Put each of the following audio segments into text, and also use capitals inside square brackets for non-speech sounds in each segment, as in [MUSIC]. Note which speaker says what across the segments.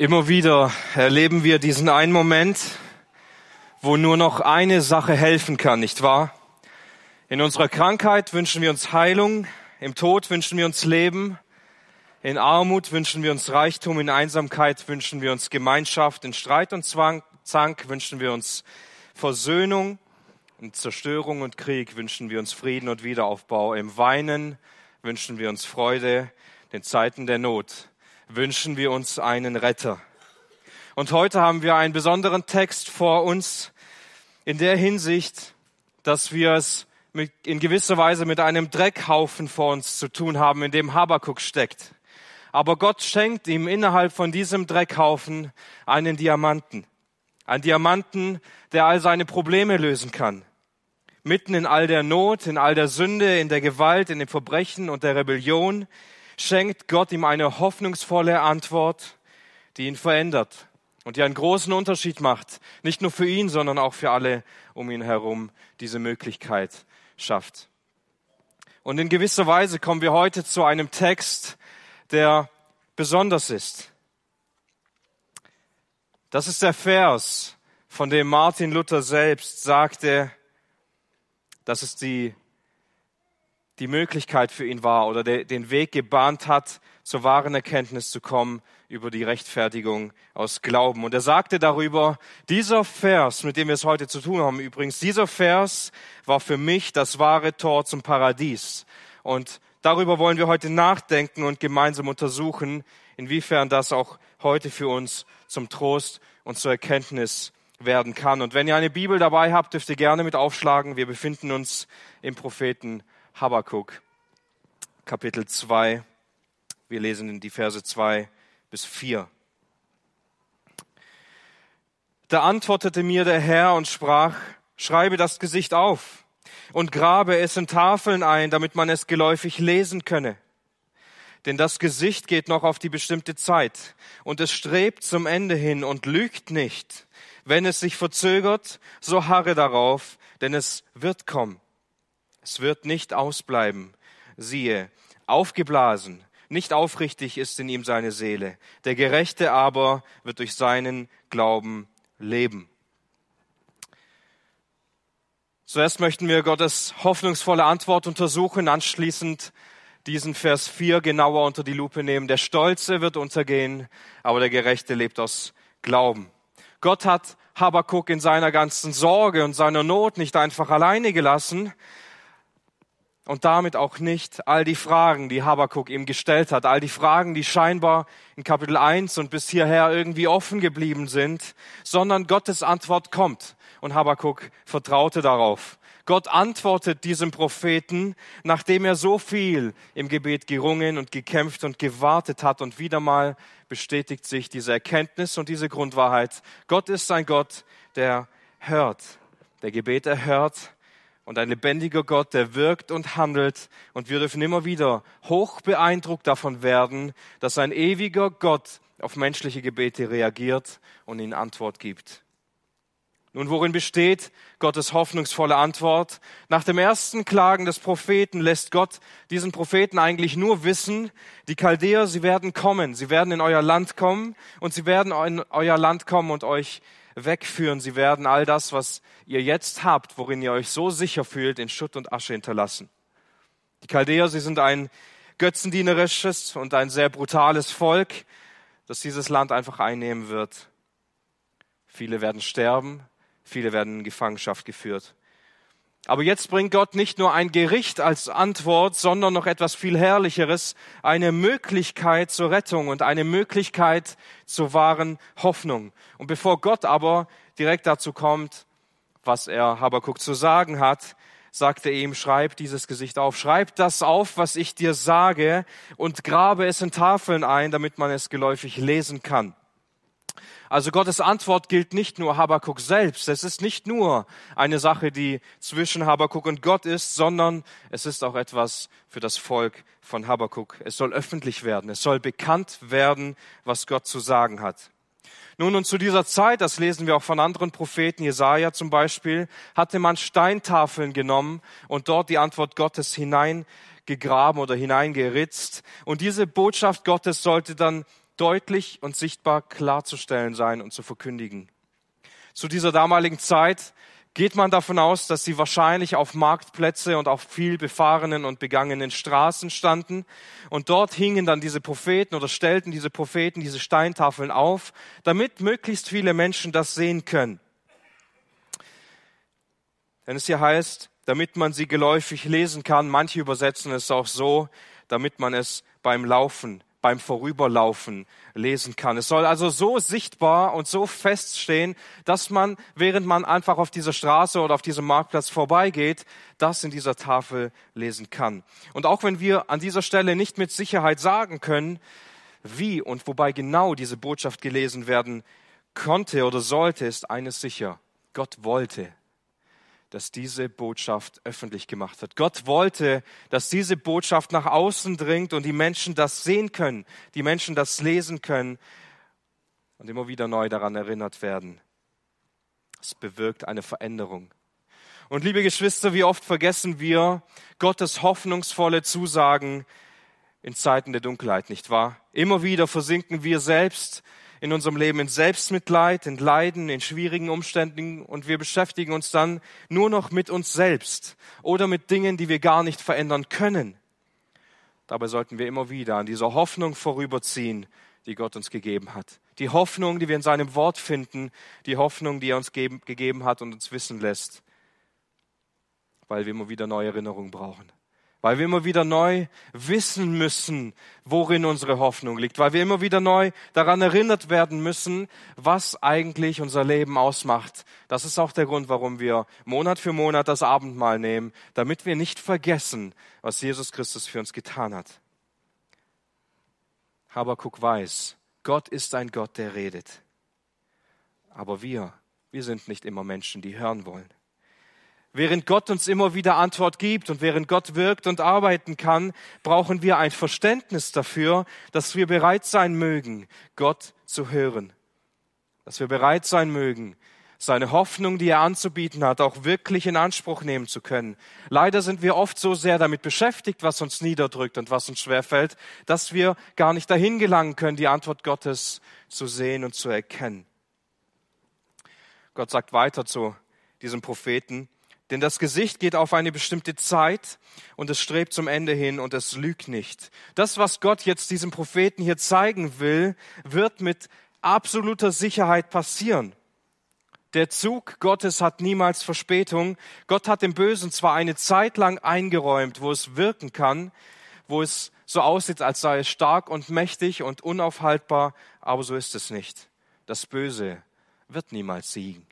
Speaker 1: Immer wieder erleben wir diesen einen Moment, wo nur noch eine Sache helfen kann, nicht wahr? In unserer Krankheit wünschen wir uns Heilung, im Tod wünschen wir uns Leben, in Armut wünschen wir uns Reichtum, in Einsamkeit wünschen wir uns Gemeinschaft, in Streit und Zwang, Zank wünschen wir uns Versöhnung, in Zerstörung und Krieg wünschen wir uns Frieden und Wiederaufbau, im Weinen wünschen wir uns Freude, in Zeiten der Not wünschen wir uns einen Retter. Und heute haben wir einen besonderen Text vor uns in der Hinsicht, dass wir es mit, in gewisser Weise mit einem Dreckhaufen vor uns zu tun haben, in dem Habakuk steckt. Aber Gott schenkt ihm innerhalb von diesem Dreckhaufen einen Diamanten. Ein Diamanten, der all seine Probleme lösen kann. Mitten in all der Not, in all der Sünde, in der Gewalt, in dem Verbrechen und der Rebellion, schenkt Gott ihm eine hoffnungsvolle Antwort, die ihn verändert und die einen großen Unterschied macht. Nicht nur für ihn, sondern auch für alle um ihn herum diese Möglichkeit schafft. Und in gewisser Weise kommen wir heute zu einem Text, der besonders ist. Das ist der Vers, von dem Martin Luther selbst sagte, dass es die die Möglichkeit für ihn war oder den Weg gebahnt hat, zur wahren Erkenntnis zu kommen über die Rechtfertigung aus Glauben. Und er sagte darüber, dieser Vers, mit dem wir es heute zu tun haben übrigens, dieser Vers war für mich das wahre Tor zum Paradies. Und darüber wollen wir heute nachdenken und gemeinsam untersuchen, inwiefern das auch heute für uns zum Trost und zur Erkenntnis werden kann. Und wenn ihr eine Bibel dabei habt, dürft ihr gerne mit aufschlagen. Wir befinden uns im Propheten Habakuk, Kapitel 2. Wir lesen die Verse 2 bis 4. Da antwortete mir der Herr und sprach, schreibe das Gesicht auf und grabe es in Tafeln ein, damit man es geläufig lesen könne. Denn das Gesicht geht noch auf die bestimmte Zeit und es strebt zum Ende hin und lügt nicht. Wenn es sich verzögert, so harre darauf, denn es wird kommen. Es wird nicht ausbleiben. Siehe, aufgeblasen, nicht aufrichtig ist in ihm seine Seele. Der Gerechte aber wird durch seinen Glauben leben. Zuerst möchten wir Gottes hoffnungsvolle Antwort untersuchen, anschließend diesen Vers 4 genauer unter die Lupe nehmen. Der Stolze wird untergehen, aber der Gerechte lebt aus Glauben. Gott hat Habakuk in seiner ganzen Sorge und seiner Not nicht einfach alleine gelassen, und damit auch nicht all die Fragen, die Habakuk ihm gestellt hat, all die Fragen, die scheinbar in Kapitel 1 und bis hierher irgendwie offen geblieben sind, sondern Gottes Antwort kommt und Habakuk vertraute darauf. Gott antwortet diesem Propheten, nachdem er so viel im Gebet gerungen und gekämpft und gewartet hat und wieder mal bestätigt sich diese Erkenntnis und diese Grundwahrheit. Gott ist ein Gott, der hört, der Gebet erhört und ein lebendiger Gott, der wirkt und handelt. Und wir dürfen immer wieder hoch beeindruckt davon werden, dass ein ewiger Gott auf menschliche Gebete reagiert und ihnen Antwort gibt. Nun, worin besteht Gottes hoffnungsvolle Antwort? Nach dem ersten Klagen des Propheten lässt Gott diesen Propheten eigentlich nur wissen, die Chaldäer, sie werden kommen, sie werden in euer Land kommen und sie werden in euer Land kommen und euch wegführen. Sie werden all das, was ihr jetzt habt, worin ihr euch so sicher fühlt, in Schutt und Asche hinterlassen. Die Chaldäer, sie sind ein götzendienerisches und ein sehr brutales Volk, das dieses Land einfach einnehmen wird. Viele werden sterben, viele werden in Gefangenschaft geführt. Aber jetzt bringt Gott nicht nur ein Gericht als Antwort, sondern noch etwas viel Herrlicheres, eine Möglichkeit zur Rettung und eine Möglichkeit zur wahren Hoffnung. Und bevor Gott aber direkt dazu kommt, was er Habakuk zu sagen hat, sagt er ihm, schreib dieses Gesicht auf, schreib das auf, was ich dir sage, und grabe es in Tafeln ein, damit man es geläufig lesen kann. Also Gottes Antwort gilt nicht nur Habakuk selbst. Es ist nicht nur eine Sache, die zwischen Habakuk und Gott ist, sondern es ist auch etwas für das Volk von Habakuk. Es soll öffentlich werden. Es soll bekannt werden, was Gott zu sagen hat. Nun, und zu dieser Zeit, das lesen wir auch von anderen Propheten, Jesaja zum Beispiel, hatte man Steintafeln genommen und dort die Antwort Gottes hineingegraben oder hineingeritzt. Und diese Botschaft Gottes sollte dann deutlich und sichtbar klarzustellen sein und zu verkündigen. Zu dieser damaligen Zeit geht man davon aus, dass sie wahrscheinlich auf Marktplätze und auf viel befahrenen und begangenen Straßen standen. Und dort hingen dann diese Propheten oder stellten diese Propheten diese Steintafeln auf, damit möglichst viele Menschen das sehen können. Denn es hier heißt, damit man sie geläufig lesen kann. Manche übersetzen es auch so, damit man es beim Laufen beim Vorüberlaufen lesen kann. Es soll also so sichtbar und so feststehen, dass man, während man einfach auf dieser Straße oder auf diesem Marktplatz vorbeigeht, das in dieser Tafel lesen kann. Und auch wenn wir an dieser Stelle nicht mit Sicherheit sagen können, wie und wobei genau diese Botschaft gelesen werden konnte oder sollte, ist eines sicher. Gott wollte dass diese Botschaft öffentlich gemacht wird. Gott wollte, dass diese Botschaft nach außen dringt und die Menschen das sehen können, die Menschen das lesen können und immer wieder neu daran erinnert werden. Es bewirkt eine Veränderung. Und liebe Geschwister, wie oft vergessen wir Gottes hoffnungsvolle Zusagen in Zeiten der Dunkelheit, nicht wahr? Immer wieder versinken wir selbst in unserem Leben in Selbstmitleid, in Leiden, in schwierigen Umständen und wir beschäftigen uns dann nur noch mit uns selbst oder mit Dingen, die wir gar nicht verändern können. Dabei sollten wir immer wieder an dieser Hoffnung vorüberziehen, die Gott uns gegeben hat. Die Hoffnung, die wir in seinem Wort finden, die Hoffnung, die er uns gegeben hat und uns wissen lässt, weil wir immer wieder neue Erinnerungen brauchen weil wir immer wieder neu wissen müssen, worin unsere Hoffnung liegt, weil wir immer wieder neu daran erinnert werden müssen, was eigentlich unser Leben ausmacht. Das ist auch der Grund, warum wir Monat für Monat das Abendmahl nehmen, damit wir nicht vergessen, was Jesus Christus für uns getan hat. Habakuk weiß, Gott ist ein Gott, der redet. Aber wir, wir sind nicht immer Menschen, die hören wollen. Während Gott uns immer wieder Antwort gibt und während Gott wirkt und arbeiten kann, brauchen wir ein Verständnis dafür, dass wir bereit sein mögen, Gott zu hören. Dass wir bereit sein mögen, seine Hoffnung, die er anzubieten hat, auch wirklich in Anspruch nehmen zu können. Leider sind wir oft so sehr damit beschäftigt, was uns niederdrückt und was uns schwerfällt, dass wir gar nicht dahin gelangen können, die Antwort Gottes zu sehen und zu erkennen. Gott sagt weiter zu diesem Propheten, denn das Gesicht geht auf eine bestimmte Zeit und es strebt zum Ende hin und es lügt nicht. Das, was Gott jetzt diesem Propheten hier zeigen will, wird mit absoluter Sicherheit passieren. Der Zug Gottes hat niemals Verspätung. Gott hat dem Bösen zwar eine Zeit lang eingeräumt, wo es wirken kann, wo es so aussieht, als sei es stark und mächtig und unaufhaltbar, aber so ist es nicht. Das Böse wird niemals siegen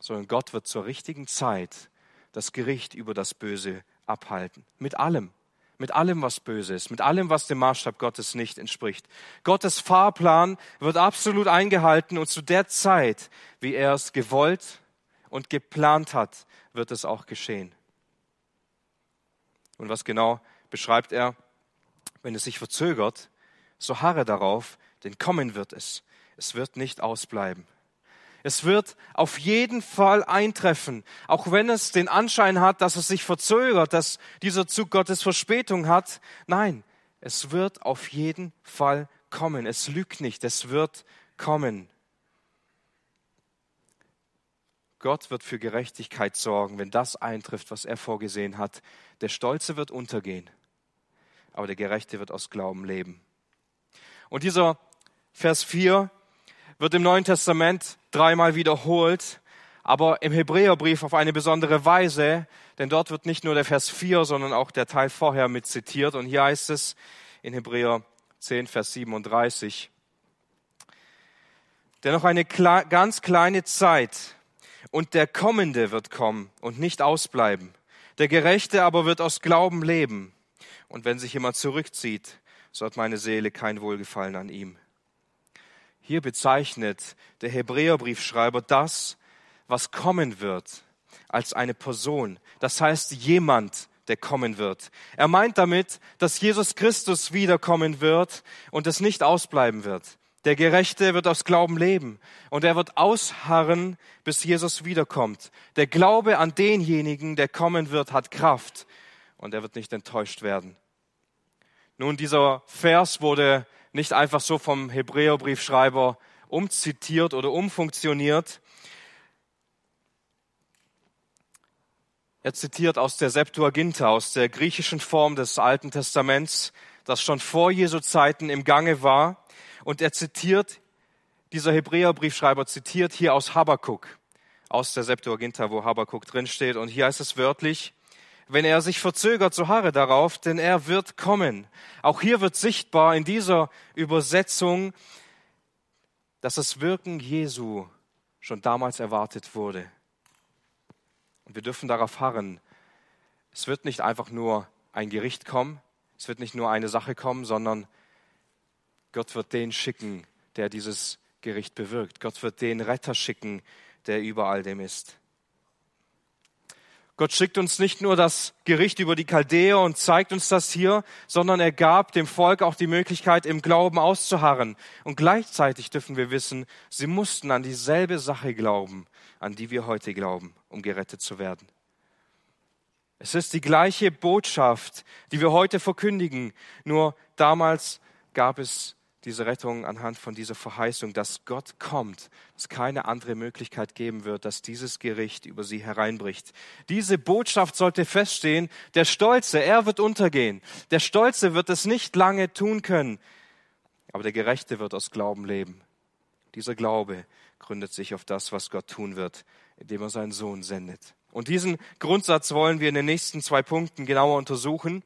Speaker 1: sondern Gott wird zur richtigen Zeit das Gericht über das Böse abhalten. Mit allem. Mit allem, was böse ist, mit allem, was dem Maßstab Gottes nicht entspricht. Gottes Fahrplan wird absolut eingehalten und zu der Zeit, wie er es gewollt und geplant hat, wird es auch geschehen. Und was genau beschreibt er? Wenn es sich verzögert, so harre darauf, denn kommen wird es. Es wird nicht ausbleiben. Es wird auf jeden Fall eintreffen, auch wenn es den Anschein hat, dass es sich verzögert, dass dieser Zug Gottes Verspätung hat. Nein, es wird auf jeden Fall kommen. Es lügt nicht, es wird kommen. Gott wird für Gerechtigkeit sorgen, wenn das eintrifft, was er vorgesehen hat. Der Stolze wird untergehen, aber der Gerechte wird aus Glauben leben. Und dieser Vers 4 wird im Neuen Testament dreimal wiederholt, aber im Hebräerbrief auf eine besondere Weise, denn dort wird nicht nur der Vers 4, sondern auch der Teil vorher mit zitiert. Und hier heißt es in Hebräer 10, Vers 37, denn noch eine ganz kleine Zeit und der Kommende wird kommen und nicht ausbleiben. Der Gerechte aber wird aus Glauben leben. Und wenn sich jemand zurückzieht, so hat meine Seele kein Wohlgefallen an ihm. Hier bezeichnet der Hebräerbriefschreiber das, was kommen wird, als eine Person. Das heißt jemand, der kommen wird. Er meint damit, dass Jesus Christus wiederkommen wird und es nicht ausbleiben wird. Der Gerechte wird aus Glauben leben und er wird ausharren, bis Jesus wiederkommt. Der Glaube an denjenigen, der kommen wird, hat Kraft und er wird nicht enttäuscht werden. Nun, dieser Vers wurde nicht einfach so vom Hebräerbriefschreiber umzitiert oder umfunktioniert. Er zitiert aus der Septuaginta, aus der griechischen Form des Alten Testaments, das schon vor Jesu Zeiten im Gange war. Und er zitiert, dieser Hebräerbriefschreiber zitiert hier aus Habakkuk, aus der Septuaginta, wo Habakkuk drinsteht. Und hier heißt es wörtlich, wenn er sich verzögert, so harre darauf, denn er wird kommen. Auch hier wird sichtbar in dieser Übersetzung, dass das Wirken Jesu schon damals erwartet wurde. Und wir dürfen darauf harren. Es wird nicht einfach nur ein Gericht kommen, es wird nicht nur eine Sache kommen, sondern Gott wird den schicken, der dieses Gericht bewirkt. Gott wird den Retter schicken, der über all dem ist. Gott schickt uns nicht nur das Gericht über die Chaldäer und zeigt uns das hier, sondern er gab dem Volk auch die Möglichkeit, im Glauben auszuharren. Und gleichzeitig dürfen wir wissen, sie mussten an dieselbe Sache glauben, an die wir heute glauben, um gerettet zu werden. Es ist die gleiche Botschaft, die wir heute verkündigen, nur damals gab es diese Rettung anhand von dieser Verheißung, dass Gott kommt, es keine andere Möglichkeit geben wird, dass dieses Gericht über sie hereinbricht. Diese Botschaft sollte feststehen, der Stolze, er wird untergehen. Der Stolze wird es nicht lange tun können, aber der Gerechte wird aus Glauben leben. Dieser Glaube gründet sich auf das, was Gott tun wird, indem er seinen Sohn sendet. Und diesen Grundsatz wollen wir in den nächsten zwei Punkten genauer untersuchen.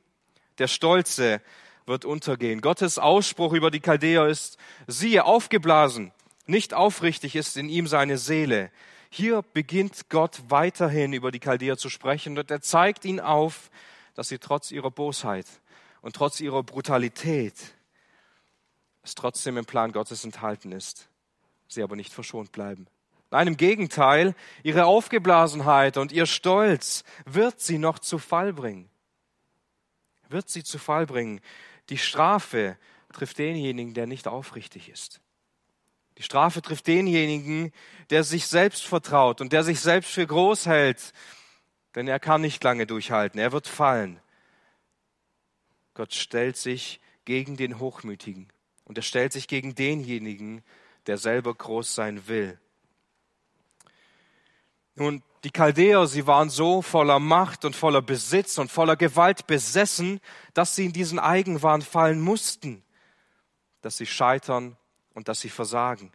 Speaker 1: Der Stolze wird untergehen. Gottes Ausspruch über die Chaldäer ist, siehe, aufgeblasen, nicht aufrichtig ist in ihm seine Seele. Hier beginnt Gott weiterhin über die Chaldäer zu sprechen und er zeigt ihnen auf, dass sie trotz ihrer Bosheit und trotz ihrer Brutalität es trotzdem im Plan Gottes enthalten ist, sie aber nicht verschont bleiben. Nein, im Gegenteil, ihre Aufgeblasenheit und ihr Stolz wird sie noch zu Fall bringen. Wird sie zu Fall bringen. Die Strafe trifft denjenigen, der nicht aufrichtig ist. Die Strafe trifft denjenigen, der sich selbst vertraut und der sich selbst für groß hält, denn er kann nicht lange durchhalten, er wird fallen. Gott stellt sich gegen den Hochmütigen und er stellt sich gegen denjenigen, der selber groß sein will. Nun, die Chaldäer, sie waren so voller Macht und voller Besitz und voller Gewalt besessen, dass sie in diesen Eigenwahn fallen mussten, dass sie scheitern und dass sie versagen.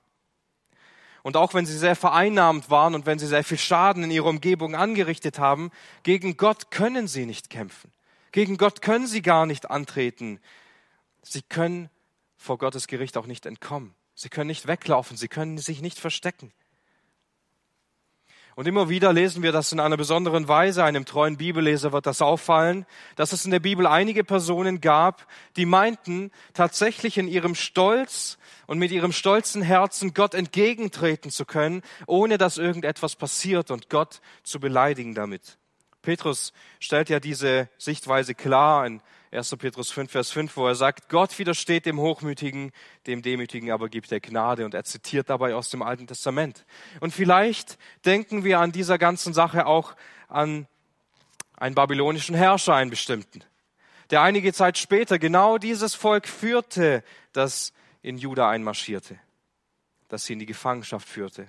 Speaker 1: Und auch wenn sie sehr vereinnahmt waren und wenn sie sehr viel Schaden in ihrer Umgebung angerichtet haben, gegen Gott können sie nicht kämpfen. Gegen Gott können sie gar nicht antreten. Sie können vor Gottes Gericht auch nicht entkommen. Sie können nicht weglaufen. Sie können sich nicht verstecken. Und immer wieder lesen wir das in einer besonderen Weise. Einem treuen Bibelleser wird das auffallen, dass es in der Bibel einige Personen gab, die meinten, tatsächlich in ihrem Stolz und mit ihrem stolzen Herzen Gott entgegentreten zu können, ohne dass irgendetwas passiert und Gott zu beleidigen damit. Petrus stellt ja diese Sichtweise klar in 1. Petrus 5, Vers 5, wo er sagt, Gott widersteht dem Hochmütigen, dem Demütigen aber gibt er Gnade. Und er zitiert dabei aus dem Alten Testament. Und vielleicht denken wir an dieser ganzen Sache auch an einen babylonischen Herrscher, einen bestimmten, der einige Zeit später genau dieses Volk führte, das in Juda einmarschierte, das sie in die Gefangenschaft führte.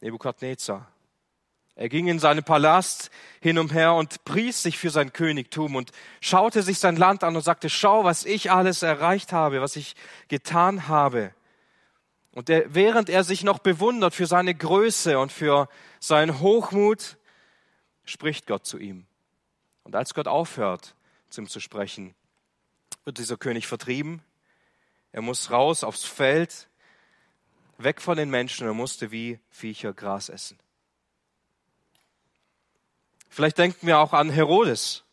Speaker 1: Nebukadnezar. Er ging in seinen Palast hin umher und pries sich für sein Königtum und schaute sich sein Land an und sagte, schau, was ich alles erreicht habe, was ich getan habe. Und der, während er sich noch bewundert für seine Größe und für seinen Hochmut, spricht Gott zu ihm. Und als Gott aufhört, zu ihm zu sprechen, wird dieser König vertrieben. Er muss raus aufs Feld, weg von den Menschen. Er musste wie Viecher Gras essen. Vielleicht denken wir auch an Herodes.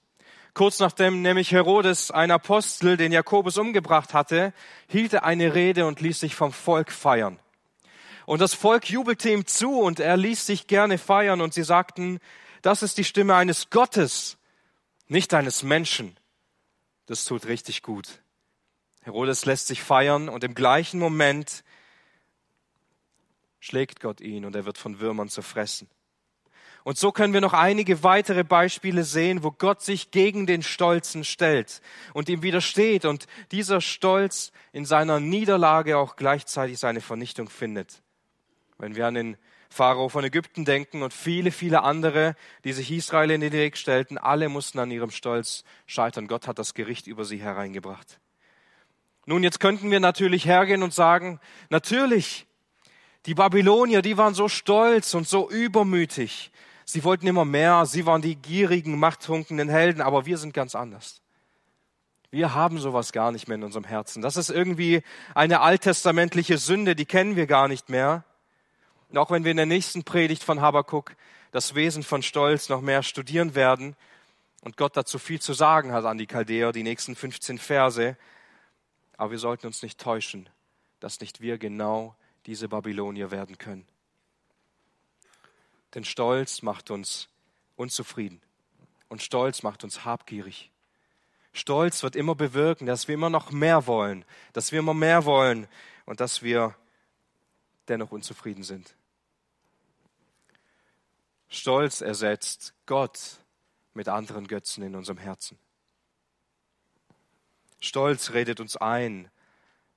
Speaker 1: Kurz nachdem nämlich Herodes ein Apostel, den Jakobus umgebracht hatte, hielt er eine Rede und ließ sich vom Volk feiern. Und das Volk jubelte ihm zu und er ließ sich gerne feiern und sie sagten, das ist die Stimme eines Gottes, nicht eines Menschen. Das tut richtig gut. Herodes lässt sich feiern und im gleichen Moment schlägt Gott ihn und er wird von Würmern zerfressen. Und so können wir noch einige weitere Beispiele sehen, wo Gott sich gegen den Stolzen stellt und ihm widersteht und dieser Stolz in seiner Niederlage auch gleichzeitig seine Vernichtung findet. Wenn wir an den Pharao von Ägypten denken und viele, viele andere, die sich Israel in den Weg stellten, alle mussten an ihrem Stolz scheitern. Gott hat das Gericht über sie hereingebracht. Nun, jetzt könnten wir natürlich hergehen und sagen, natürlich, die Babylonier, die waren so stolz und so übermütig. Sie wollten immer mehr, sie waren die gierigen, machttrunkenen Helden, aber wir sind ganz anders. Wir haben sowas gar nicht mehr in unserem Herzen. Das ist irgendwie eine alttestamentliche Sünde, die kennen wir gar nicht mehr. Und auch wenn wir in der nächsten Predigt von Habakuk das Wesen von Stolz noch mehr studieren werden und Gott dazu viel zu sagen hat an die Chaldäer, die nächsten 15 Verse, aber wir sollten uns nicht täuschen, dass nicht wir genau diese Babylonier werden können. Denn Stolz macht uns unzufrieden und Stolz macht uns habgierig. Stolz wird immer bewirken, dass wir immer noch mehr wollen, dass wir immer mehr wollen und dass wir dennoch unzufrieden sind. Stolz ersetzt Gott mit anderen Götzen in unserem Herzen. Stolz redet uns ein,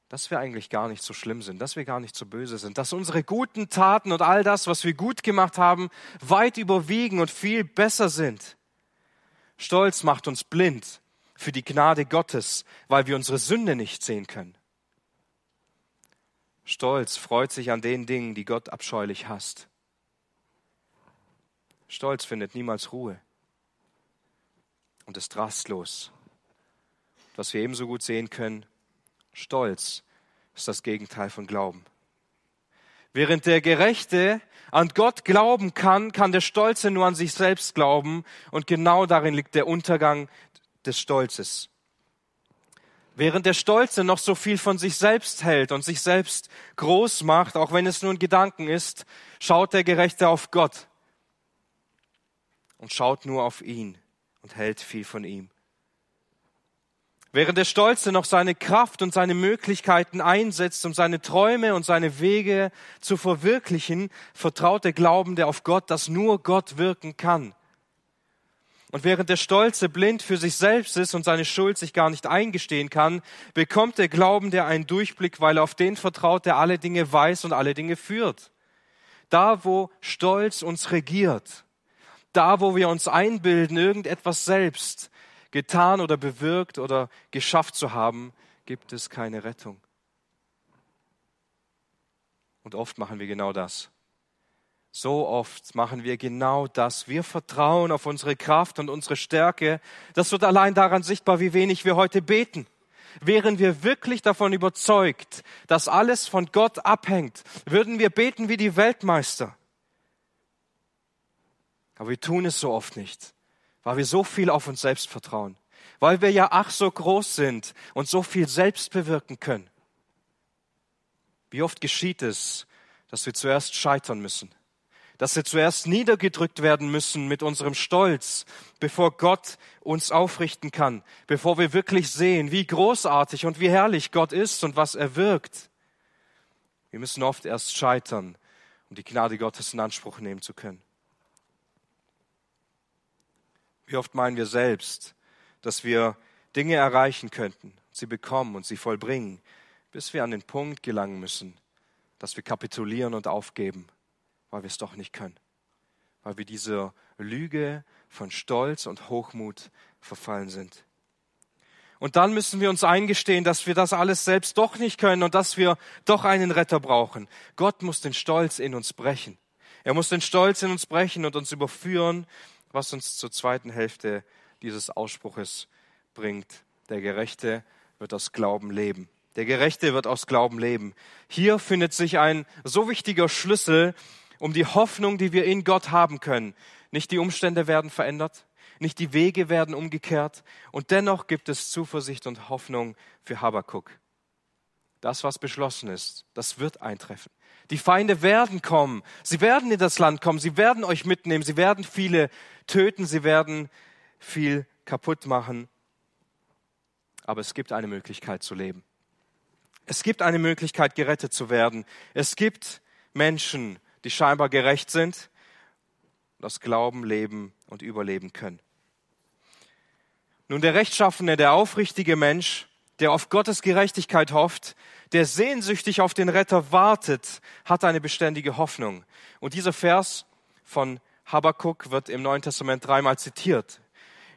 Speaker 1: dass wir eigentlich gar nicht so schlimm sind, dass wir gar nicht so böse sind, dass unsere guten Taten und all das, was wir gut gemacht haben, weit überwiegen und viel besser sind. Stolz macht uns blind für die Gnade Gottes, weil wir unsere Sünde nicht sehen können. Stolz freut sich an den Dingen, die Gott abscheulich hasst. Stolz findet niemals Ruhe und ist rastlos. Was wir ebenso gut sehen können, Stolz ist das Gegenteil von Glauben. Während der Gerechte an Gott glauben kann, kann der Stolze nur an sich selbst glauben und genau darin liegt der Untergang des Stolzes. Während der Stolze noch so viel von sich selbst hält und sich selbst groß macht, auch wenn es nur ein Gedanken ist, schaut der Gerechte auf Gott und schaut nur auf ihn und hält viel von ihm. Während der Stolze noch seine Kraft und seine Möglichkeiten einsetzt, um seine Träume und seine Wege zu verwirklichen, vertraut der Glaubende auf Gott, dass nur Gott wirken kann. Und während der Stolze blind für sich selbst ist und seine Schuld sich gar nicht eingestehen kann, bekommt der Glaubende einen Durchblick, weil er auf den vertraut, der alle Dinge weiß und alle Dinge führt. Da, wo Stolz uns regiert, da, wo wir uns einbilden, irgendetwas selbst getan oder bewirkt oder geschafft zu haben, gibt es keine Rettung. Und oft machen wir genau das. So oft machen wir genau das. Wir vertrauen auf unsere Kraft und unsere Stärke. Das wird allein daran sichtbar, wie wenig wir heute beten. Wären wir wirklich davon überzeugt, dass alles von Gott abhängt, würden wir beten wie die Weltmeister. Aber wir tun es so oft nicht weil wir so viel auf uns selbst vertrauen, weil wir ja ach so groß sind und so viel selbst bewirken können. Wie oft geschieht es, dass wir zuerst scheitern müssen, dass wir zuerst niedergedrückt werden müssen mit unserem Stolz, bevor Gott uns aufrichten kann, bevor wir wirklich sehen, wie großartig und wie herrlich Gott ist und was er wirkt. Wir müssen oft erst scheitern, um die Gnade Gottes in Anspruch nehmen zu können. Wie oft meinen wir selbst, dass wir Dinge erreichen könnten, sie bekommen und sie vollbringen, bis wir an den Punkt gelangen müssen, dass wir kapitulieren und aufgeben, weil wir es doch nicht können, weil wir dieser Lüge von Stolz und Hochmut verfallen sind. Und dann müssen wir uns eingestehen, dass wir das alles selbst doch nicht können und dass wir doch einen Retter brauchen. Gott muss den Stolz in uns brechen. Er muss den Stolz in uns brechen und uns überführen was uns zur zweiten Hälfte dieses Ausspruches bringt. Der Gerechte wird aus Glauben leben. Der Gerechte wird aus Glauben leben. Hier findet sich ein so wichtiger Schlüssel, um die Hoffnung, die wir in Gott haben können. Nicht die Umstände werden verändert, nicht die Wege werden umgekehrt und dennoch gibt es Zuversicht und Hoffnung für Habakuk. Das, was beschlossen ist, das wird eintreffen. Die Feinde werden kommen. Sie werden in das Land kommen. Sie werden euch mitnehmen. Sie werden viele töten. Sie werden viel kaputt machen. Aber es gibt eine Möglichkeit zu leben. Es gibt eine Möglichkeit, gerettet zu werden. Es gibt Menschen, die scheinbar gerecht sind. und aus Glauben leben und überleben können. Nun, der rechtschaffene, der aufrichtige Mensch, der auf Gottes Gerechtigkeit hofft, der sehnsüchtig auf den Retter wartet, hat eine beständige Hoffnung. Und dieser Vers von Habakkuk wird im Neuen Testament dreimal zitiert.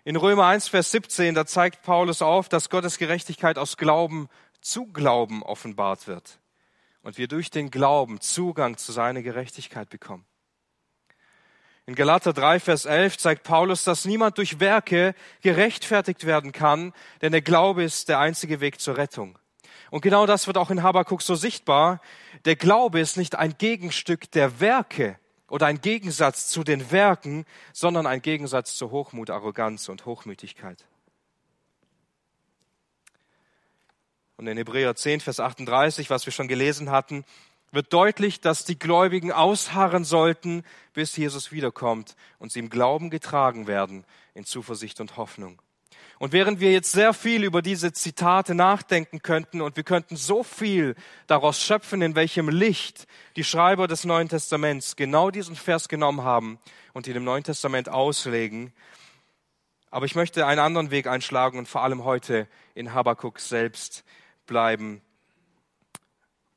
Speaker 1: In Römer 1, Vers 17, da zeigt Paulus auf, dass Gottes Gerechtigkeit aus Glauben zu Glauben offenbart wird und wir durch den Glauben Zugang zu seiner Gerechtigkeit bekommen. In Galater 3, Vers 11 zeigt Paulus, dass niemand durch Werke gerechtfertigt werden kann, denn der Glaube ist der einzige Weg zur Rettung. Und genau das wird auch in Habakkuk so sichtbar. Der Glaube ist nicht ein Gegenstück der Werke oder ein Gegensatz zu den Werken, sondern ein Gegensatz zu Hochmut, Arroganz und Hochmütigkeit. Und in Hebräer 10, Vers 38, was wir schon gelesen hatten, wird deutlich, dass die Gläubigen ausharren sollten, bis Jesus wiederkommt und sie im Glauben getragen werden in Zuversicht und Hoffnung. Und während wir jetzt sehr viel über diese Zitate nachdenken könnten und wir könnten so viel daraus schöpfen, in welchem Licht die Schreiber des Neuen Testaments genau diesen Vers genommen haben und ihn im Neuen Testament auslegen, aber ich möchte einen anderen Weg einschlagen und vor allem heute in Habakkuk selbst bleiben,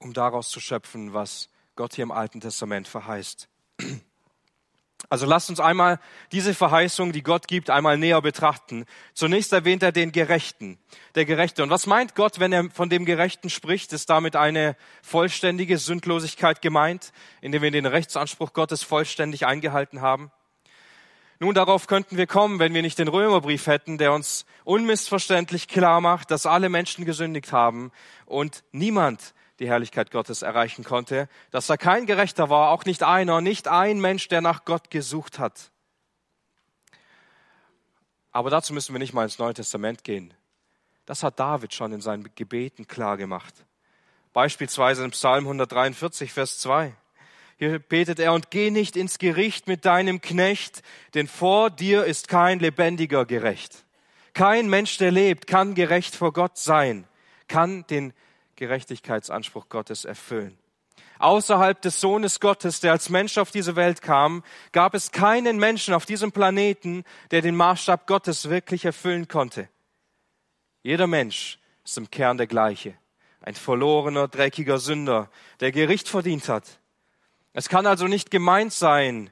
Speaker 1: um daraus zu schöpfen, was Gott hier im Alten Testament verheißt. [CLEARS THROAT] Also lasst uns einmal diese Verheißung, die Gott gibt, einmal näher betrachten. Zunächst erwähnt er den Gerechten, der Gerechte. Und was meint Gott, wenn er von dem Gerechten spricht? Ist damit eine vollständige Sündlosigkeit gemeint, indem wir den Rechtsanspruch Gottes vollständig eingehalten haben? Nun, darauf könnten wir kommen, wenn wir nicht den Römerbrief hätten, der uns unmissverständlich klar macht, dass alle Menschen gesündigt haben und niemand die Herrlichkeit Gottes erreichen konnte, dass da kein Gerechter war, auch nicht einer, nicht ein Mensch, der nach Gott gesucht hat. Aber dazu müssen wir nicht mal ins Neue Testament gehen. Das hat David schon in seinen Gebeten klar gemacht. Beispielsweise im Psalm 143, Vers 2. Hier betet er, und geh nicht ins Gericht mit deinem Knecht, denn vor dir ist kein lebendiger gerecht. Kein Mensch, der lebt, kann gerecht vor Gott sein, kann den Gerechtigkeitsanspruch Gottes erfüllen. Außerhalb des Sohnes Gottes, der als Mensch auf diese Welt kam, gab es keinen Menschen auf diesem Planeten, der den Maßstab Gottes wirklich erfüllen konnte. Jeder Mensch ist im Kern der gleiche. Ein verlorener, dreckiger Sünder, der Gericht verdient hat. Es kann also nicht gemeint sein,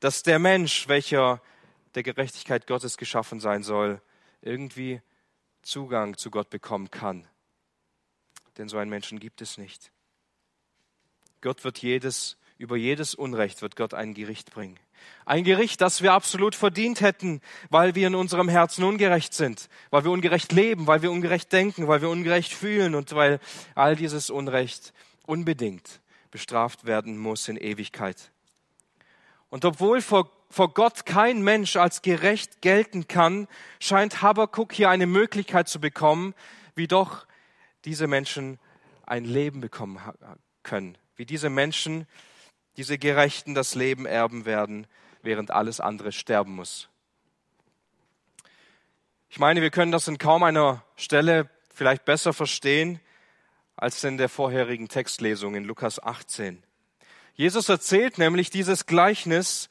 Speaker 1: dass der Mensch, welcher der Gerechtigkeit Gottes geschaffen sein soll, irgendwie Zugang zu Gott bekommen kann. Denn so einen Menschen gibt es nicht. Gott wird jedes, über jedes Unrecht wird Gott ein Gericht bringen. Ein Gericht, das wir absolut verdient hätten, weil wir in unserem Herzen ungerecht sind, weil wir ungerecht leben, weil wir ungerecht denken, weil wir ungerecht fühlen und weil all dieses Unrecht unbedingt bestraft werden muss in Ewigkeit. Und obwohl vor, vor Gott kein Mensch als gerecht gelten kann, scheint Habakkuk hier eine Möglichkeit zu bekommen, wie doch diese Menschen ein Leben bekommen können, wie diese Menschen, diese Gerechten das Leben erben werden, während alles andere sterben muss. Ich meine, wir können das in kaum einer Stelle vielleicht besser verstehen, als in der vorherigen Textlesung in Lukas 18. Jesus erzählt nämlich dieses Gleichnis,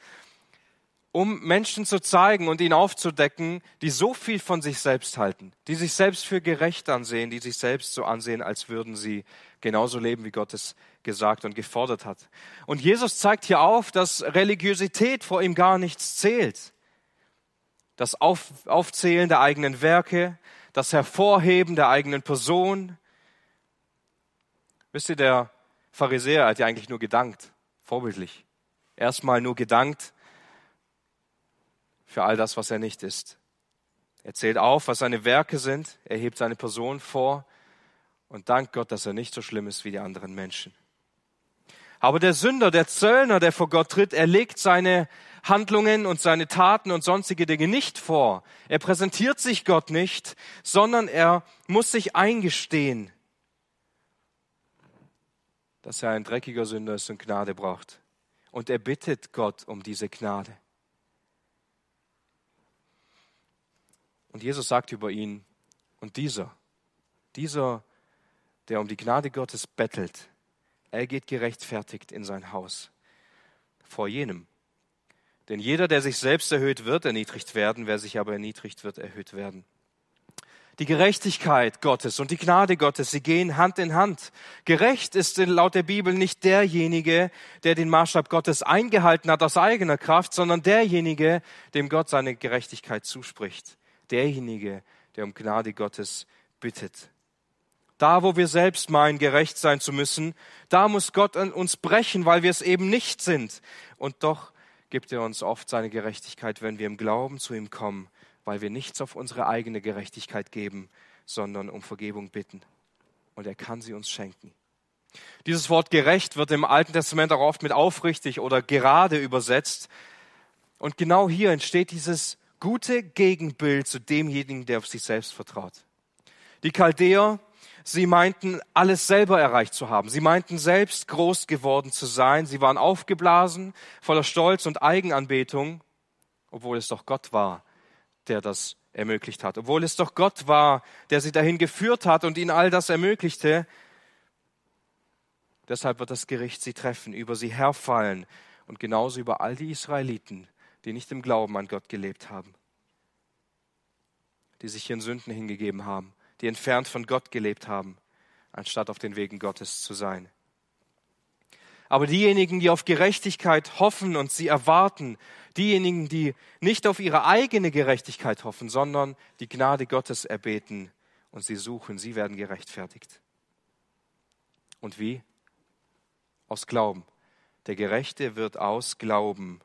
Speaker 1: um Menschen zu zeigen und ihn aufzudecken, die so viel von sich selbst halten, die sich selbst für gerecht ansehen, die sich selbst so ansehen, als würden sie genauso leben, wie Gott es gesagt und gefordert hat. Und Jesus zeigt hier auf, dass Religiosität vor ihm gar nichts zählt. Das auf, Aufzählen der eigenen Werke, das Hervorheben der eigenen Person, Wisst ihr, der Pharisäer hat ja eigentlich nur gedankt, vorbildlich. Erstmal nur gedankt für all das, was er nicht ist. Er zählt auf, was seine Werke sind, er hebt seine Person vor und dankt Gott, dass er nicht so schlimm ist wie die anderen Menschen. Aber der Sünder, der Zöllner, der vor Gott tritt, er legt seine Handlungen und seine Taten und sonstige Dinge nicht vor. Er präsentiert sich Gott nicht, sondern er muss sich eingestehen, dass er ein dreckiger Sünder ist und Gnade braucht. Und er bittet Gott um diese Gnade. Und Jesus sagt über ihn, und dieser, dieser, der um die Gnade Gottes bettelt, er geht gerechtfertigt in sein Haus vor jenem, Denn jeder, der sich selbst erhöht, wird erniedrigt werden, wer sich aber erniedrigt, wird erhöht werden. Die Gerechtigkeit Gottes und die Gnade Gottes, sie gehen Hand in Hand. Gerecht ist laut der Bibel nicht derjenige, der den Maßstab Gottes eingehalten hat aus eigener Kraft, sondern derjenige, dem Gott seine Gerechtigkeit zuspricht. Derjenige, der um Gnade Gottes bittet. Da, wo wir selbst meinen, gerecht sein zu müssen, da muss Gott an uns brechen, weil wir es eben nicht sind. Und doch gibt er uns oft seine Gerechtigkeit, wenn wir im Glauben zu ihm kommen weil wir nichts auf unsere eigene Gerechtigkeit geben, sondern um Vergebung bitten. Und er kann sie uns schenken. Dieses Wort gerecht wird im Alten Testament auch oft mit aufrichtig oder gerade übersetzt. Und genau hier entsteht dieses gute Gegenbild zu demjenigen, der auf sich selbst vertraut. Die Chaldäer, sie meinten, alles selber erreicht zu haben. Sie meinten, selbst groß geworden zu sein. Sie waren aufgeblasen, voller Stolz und Eigenanbetung, obwohl es doch Gott war, der das ermöglicht hat. Obwohl es doch Gott war, der sie dahin geführt hat und ihnen all das ermöglichte. Deshalb wird das Gericht sie treffen, über sie herfallen und genauso über all die Israeliten, die nicht im Glauben an Gott gelebt haben, die sich ihren Sünden hingegeben haben, die entfernt von Gott gelebt haben, anstatt auf den Wegen Gottes zu sein. Aber diejenigen, die auf Gerechtigkeit hoffen und sie erwarten, diejenigen, die nicht auf ihre eigene Gerechtigkeit hoffen, sondern die Gnade Gottes erbeten und sie suchen, sie werden gerechtfertigt. Und wie? Aus Glauben. Der Gerechte wird aus Glauben.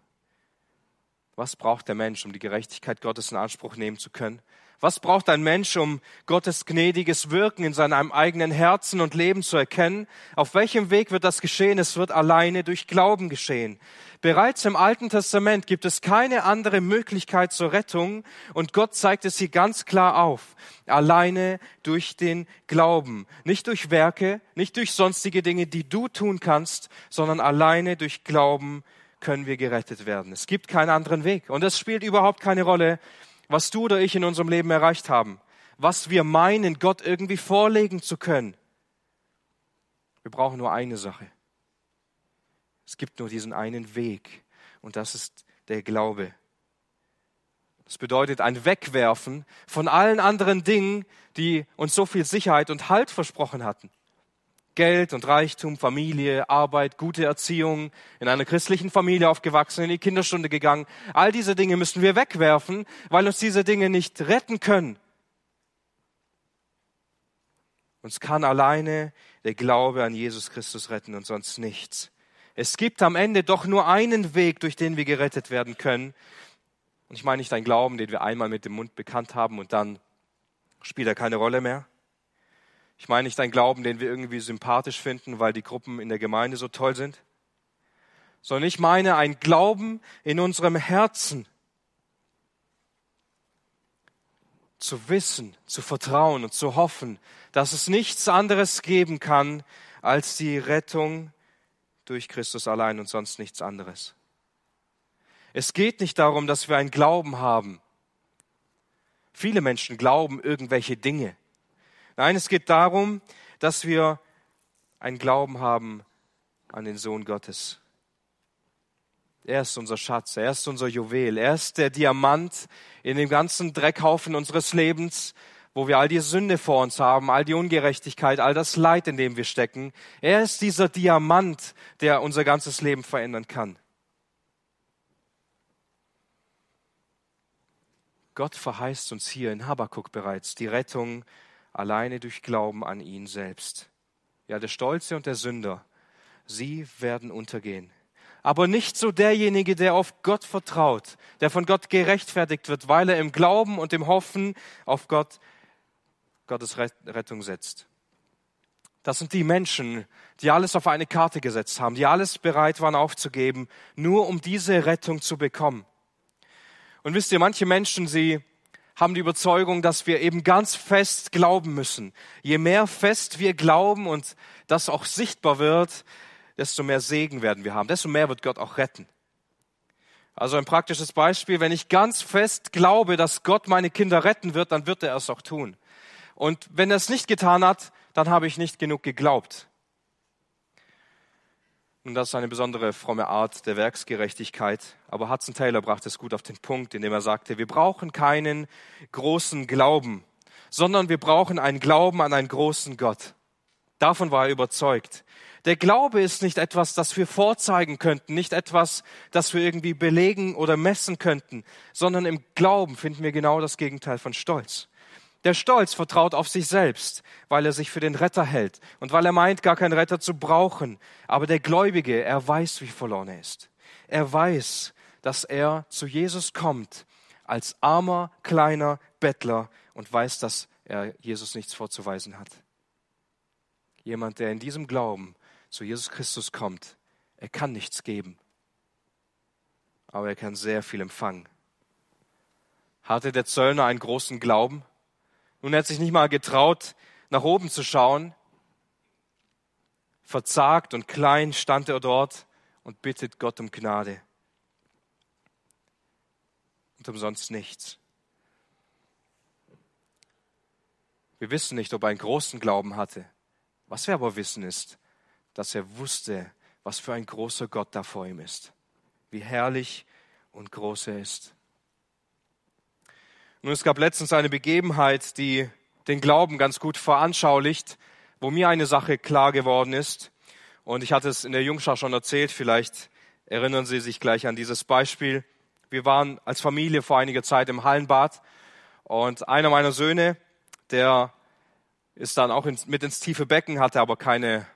Speaker 1: Was braucht der Mensch, um die Gerechtigkeit Gottes in Anspruch nehmen zu können? Was braucht ein Mensch, um Gottes gnädiges Wirken in seinem eigenen Herzen und Leben zu erkennen? Auf welchem Weg wird das geschehen? Es wird alleine durch Glauben geschehen. Bereits im Alten Testament gibt es keine andere Möglichkeit zur Rettung und Gott zeigt es hier ganz klar auf. Alleine durch den Glauben. Nicht durch Werke, nicht durch sonstige Dinge, die du tun kannst, sondern alleine durch Glauben können wir gerettet werden. Es gibt keinen anderen Weg. Und es spielt überhaupt keine Rolle, was du oder ich in unserem Leben erreicht haben, was wir meinen, Gott irgendwie vorlegen zu können. Wir brauchen nur eine Sache. Es gibt nur diesen einen Weg und das ist der Glaube. Das bedeutet ein Wegwerfen von allen anderen Dingen, die uns so viel Sicherheit und Halt versprochen hatten. Geld und Reichtum, Familie, Arbeit, gute Erziehung, in einer christlichen Familie aufgewachsen, in die Kinderstunde gegangen. All diese Dinge müssen wir wegwerfen, weil uns diese Dinge nicht retten können. Uns kann alleine der Glaube an Jesus Christus retten und sonst nichts. Es gibt am Ende doch nur einen Weg, durch den wir gerettet werden können. Und ich meine nicht einen Glauben, den wir einmal mit dem Mund bekannt haben und dann spielt er keine Rolle mehr. Ich meine nicht einen Glauben, den wir irgendwie sympathisch finden, weil die Gruppen in der Gemeinde so toll sind, sondern ich meine einen Glauben in unserem Herzen. Zu wissen, zu vertrauen und zu hoffen, dass es nichts anderes geben kann als die Rettung durch Christus allein und sonst nichts anderes. Es geht nicht darum, dass wir einen Glauben haben. Viele Menschen glauben irgendwelche Dinge. Nein, es geht darum, dass wir einen Glauben haben an den Sohn Gottes. Er ist unser Schatz, er ist unser Juwel, er ist der Diamant in dem ganzen Dreckhaufen unseres Lebens, wo wir all die Sünde vor uns haben, all die Ungerechtigkeit, all das Leid, in dem wir stecken. Er ist dieser Diamant, der unser ganzes Leben verändern kann. Gott verheißt uns hier in Habakkuk bereits die Rettung alleine durch Glauben an ihn selbst. Ja, der Stolze und der Sünder, sie werden untergehen. Aber nicht so derjenige, der auf Gott vertraut, der von Gott gerechtfertigt wird, weil er im Glauben und im Hoffen auf Gott, Gottes Rettung setzt. Das sind die Menschen, die alles auf eine Karte gesetzt haben, die alles bereit waren aufzugeben, nur um diese Rettung zu bekommen. Und wisst ihr, manche Menschen, sie haben die Überzeugung, dass wir eben ganz fest glauben müssen. Je mehr fest wir glauben und das auch sichtbar wird, desto mehr Segen werden wir haben, desto mehr wird Gott auch retten. Also ein praktisches Beispiel, wenn ich ganz fest glaube, dass Gott meine Kinder retten wird, dann wird er es auch tun. Und wenn er es nicht getan hat, dann habe ich nicht genug geglaubt. Und das ist eine besondere fromme Art der Werksgerechtigkeit. Aber Hudson Taylor brachte es gut auf den Punkt, indem er sagte, wir brauchen keinen großen Glauben, sondern wir brauchen einen Glauben an einen großen Gott. Davon war er überzeugt. Der Glaube ist nicht etwas, das wir vorzeigen könnten, nicht etwas, das wir irgendwie belegen oder messen könnten, sondern im Glauben finden wir genau das Gegenteil von Stolz. Der Stolz vertraut auf sich selbst, weil er sich für den Retter hält und weil er meint, gar keinen Retter zu brauchen. Aber der Gläubige, er weiß, wie verloren er ist. Er weiß, dass er zu Jesus kommt als armer, kleiner Bettler und weiß, dass er Jesus nichts vorzuweisen hat. Jemand, der in diesem Glauben zu Jesus Christus kommt, er kann nichts geben, aber er kann sehr viel empfangen. Hatte der Zöllner einen großen Glauben? Nun, hat sich nicht mal getraut, nach oben zu schauen. Verzagt und klein stand er dort und bittet Gott um Gnade. Und umsonst nichts. Wir wissen nicht, ob er einen großen Glauben hatte. Was wir aber wissen ist, dass er wusste, was für ein großer Gott da vor ihm ist. Wie herrlich und groß er ist. Nun, es gab letztens eine Begebenheit, die den Glauben ganz gut veranschaulicht, wo mir eine Sache klar geworden ist. Und ich hatte es in der Jungschar schon erzählt, vielleicht erinnern Sie sich gleich an dieses Beispiel. Wir waren als Familie vor einiger Zeit im Hallenbad und einer meiner Söhne, der ist dann auch mit ins tiefe Becken, hatte aber keine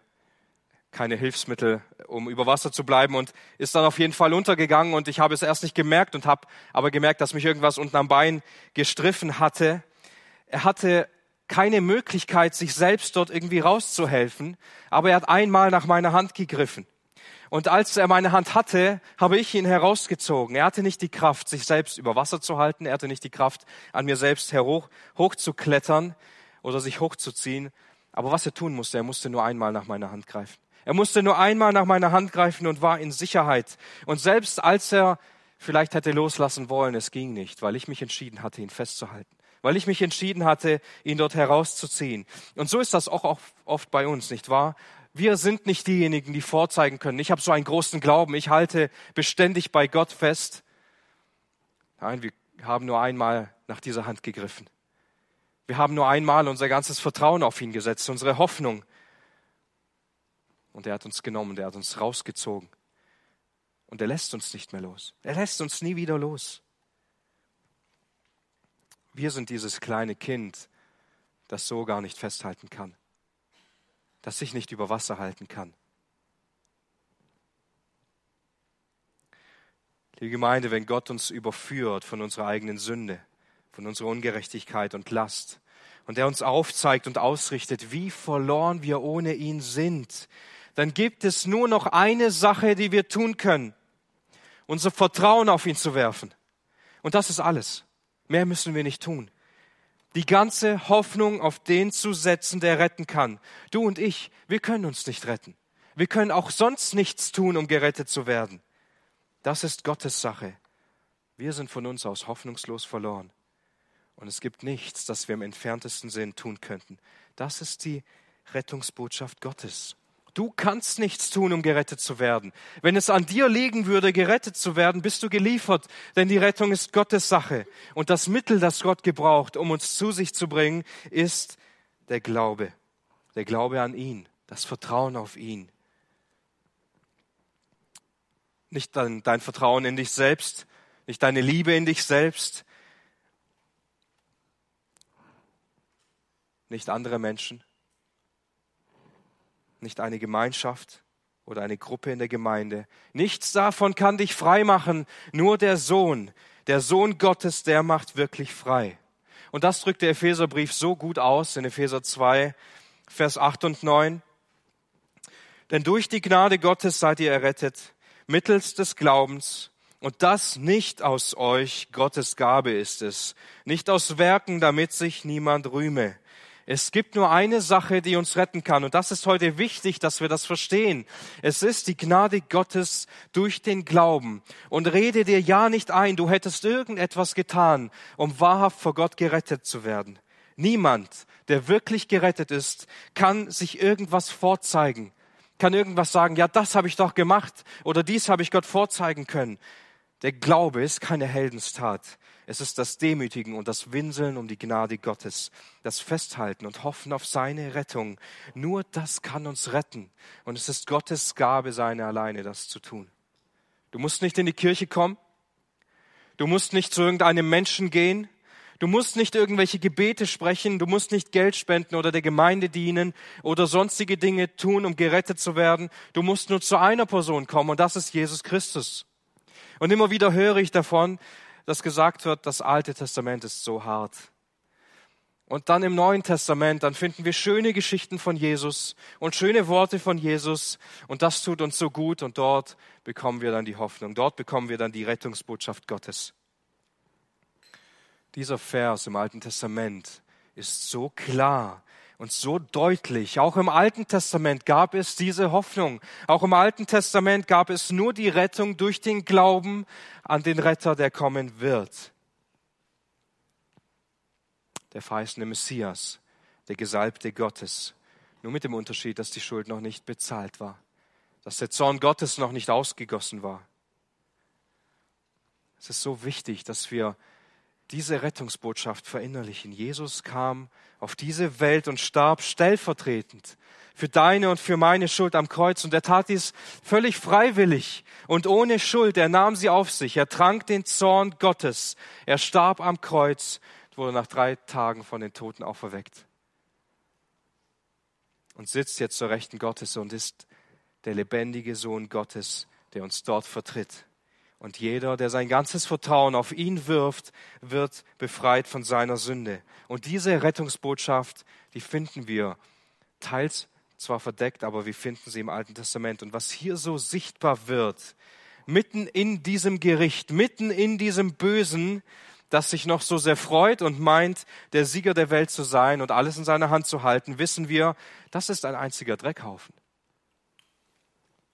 Speaker 1: keine Hilfsmittel, um über Wasser zu bleiben und ist dann auf jeden Fall untergegangen und ich habe es erst nicht gemerkt und habe aber gemerkt, dass mich irgendwas unten am Bein gestriffen hatte. Er hatte keine Möglichkeit, sich selbst dort irgendwie rauszuhelfen, aber er hat einmal nach meiner Hand gegriffen. Und als er meine Hand hatte, habe ich ihn herausgezogen. Er hatte nicht die Kraft, sich selbst über Wasser zu halten. Er hatte nicht die Kraft, an mir selbst hoch, hochzuklettern oder sich hochzuziehen. Aber was er tun musste, er musste nur einmal nach meiner Hand greifen. Er musste nur einmal nach meiner Hand greifen und war in Sicherheit. Und selbst als er vielleicht hätte loslassen wollen, es ging nicht, weil ich mich entschieden hatte, ihn festzuhalten. Weil ich mich entschieden hatte, ihn dort herauszuziehen. Und so ist das auch oft bei uns, nicht wahr? Wir sind nicht diejenigen, die vorzeigen können. Ich habe so einen großen Glauben, ich halte beständig bei Gott fest. Nein, wir haben nur einmal nach dieser Hand gegriffen. Wir haben nur einmal unser ganzes Vertrauen auf ihn gesetzt, unsere Hoffnung. Und er hat uns genommen, er hat uns rausgezogen. Und er lässt uns nicht mehr los. Er lässt uns nie wieder los. Wir sind dieses kleine Kind, das so gar nicht festhalten kann, das sich nicht über Wasser halten kann. Liebe Gemeinde, wenn Gott uns überführt von unserer eigenen Sünde, von unserer Ungerechtigkeit und Last, und er uns aufzeigt und ausrichtet, wie verloren wir ohne ihn sind, dann gibt es nur noch eine Sache, die wir tun können. Unser Vertrauen auf ihn zu werfen. Und das ist alles. Mehr müssen wir nicht tun. Die ganze Hoffnung auf den zu setzen, der retten kann. Du und ich, wir können uns nicht retten. Wir können auch sonst nichts tun, um gerettet zu werden. Das ist Gottes Sache. Wir sind von uns aus hoffnungslos verloren. Und es gibt nichts, das wir im entferntesten Sinn tun könnten. Das ist die Rettungsbotschaft Gottes. Du kannst nichts tun, um gerettet zu werden. Wenn es an dir liegen würde, gerettet zu werden, bist du geliefert, denn die Rettung ist Gottes Sache. Und das Mittel, das Gott gebraucht, um uns zu sich zu bringen, ist der Glaube. Der Glaube an ihn, das Vertrauen auf ihn. Nicht dein, dein Vertrauen in dich selbst, nicht deine Liebe in dich selbst, nicht andere Menschen, nicht eine Gemeinschaft oder eine Gruppe in der Gemeinde. Nichts davon kann dich frei machen, nur der Sohn, der Sohn Gottes, der macht wirklich frei. Und das drückt der Epheserbrief so gut aus in Epheser 2, Vers 8 und 9. Denn durch die Gnade Gottes seid ihr errettet, mittels des Glaubens, und das nicht aus euch, Gottes Gabe ist es, nicht aus Werken, damit sich niemand rühme. Es gibt nur eine Sache, die uns retten kann. Und das ist heute wichtig, dass wir das verstehen. Es ist die Gnade Gottes durch den Glauben. Und rede dir ja nicht ein, du hättest irgendetwas getan, um wahrhaft vor Gott gerettet zu werden. Niemand, der wirklich gerettet ist, kann sich irgendwas vorzeigen. kann irgendwas sagen, ja, das habe ich doch gemacht oder dies habe ich Gott vorzeigen können. Der Glaube ist keine Heldenstat. Es ist das Demütigen und das Winseln um die Gnade Gottes, das Festhalten und Hoffen auf seine Rettung. Nur das kann uns retten. Und es ist Gottes Gabe, seine alleine, das zu tun. Du musst nicht in die Kirche kommen. Du musst nicht zu irgendeinem Menschen gehen. Du musst nicht irgendwelche Gebete sprechen, du musst nicht Geld spenden oder der Gemeinde dienen oder sonstige Dinge tun, um gerettet zu werden. Du musst nur zu einer Person kommen und das ist Jesus Christus. Und immer wieder höre ich davon, dass gesagt wird, das Alte Testament ist so hart. Und dann im Neuen Testament, dann finden wir schöne Geschichten von Jesus und schöne Worte von Jesus und das tut uns so gut und dort bekommen wir dann die Hoffnung, dort bekommen wir dann die Rettungsbotschaft Gottes. Dieser Vers im Alten Testament ist so klar und so deutlich. Auch im Alten Testament gab es diese Hoffnung. Auch im Alten Testament gab es nur die Rettung durch den Glauben an den Retter, der kommen wird. Der verheißene Messias, der Gesalbte Gottes. Nur mit dem Unterschied, dass die Schuld noch nicht bezahlt war, dass der Zorn Gottes noch nicht ausgegossen war. Es ist so wichtig, dass wir diese Rettungsbotschaft verinnerlichen. Jesus kam auf diese Welt und starb stellvertretend für deine und für meine Schuld am Kreuz. Und er tat dies völlig freiwillig und ohne Schuld. Er nahm sie auf sich. Er trank den Zorn Gottes. Er starb am Kreuz und wurde nach drei Tagen von den Toten auferweckt. Und sitzt jetzt zur Rechten Gottes und ist der lebendige Sohn Gottes, der uns dort vertritt. Und jeder, der sein ganzes Vertrauen auf ihn wirft, wird befreit von seiner Sünde. Und diese Rettungsbotschaft, die finden wir teils zwar verdeckt, aber wir finden sie im Alten Testament. Und was hier so sichtbar wird, mitten in diesem Gericht, mitten in diesem Bösen, das sich noch so sehr freut und meint, der Sieger der Welt zu sein und alles in seiner Hand zu halten, wissen wir, das ist ein einziger Dreckhaufen.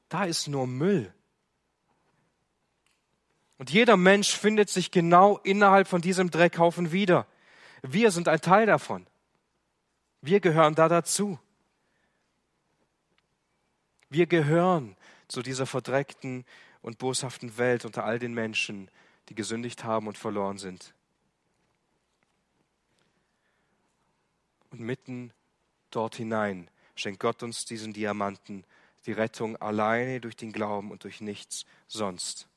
Speaker 1: Da ist nur Müll. Und jeder Mensch findet sich genau innerhalb von diesem Dreckhaufen wieder. Wir sind ein Teil davon. Wir gehören da dazu. Wir gehören zu dieser verdreckten und boshaften Welt unter all den Menschen, die gesündigt haben und verloren sind. Und mitten dort hinein schenkt Gott uns diesen Diamanten, die Rettung alleine durch den Glauben und durch nichts sonst.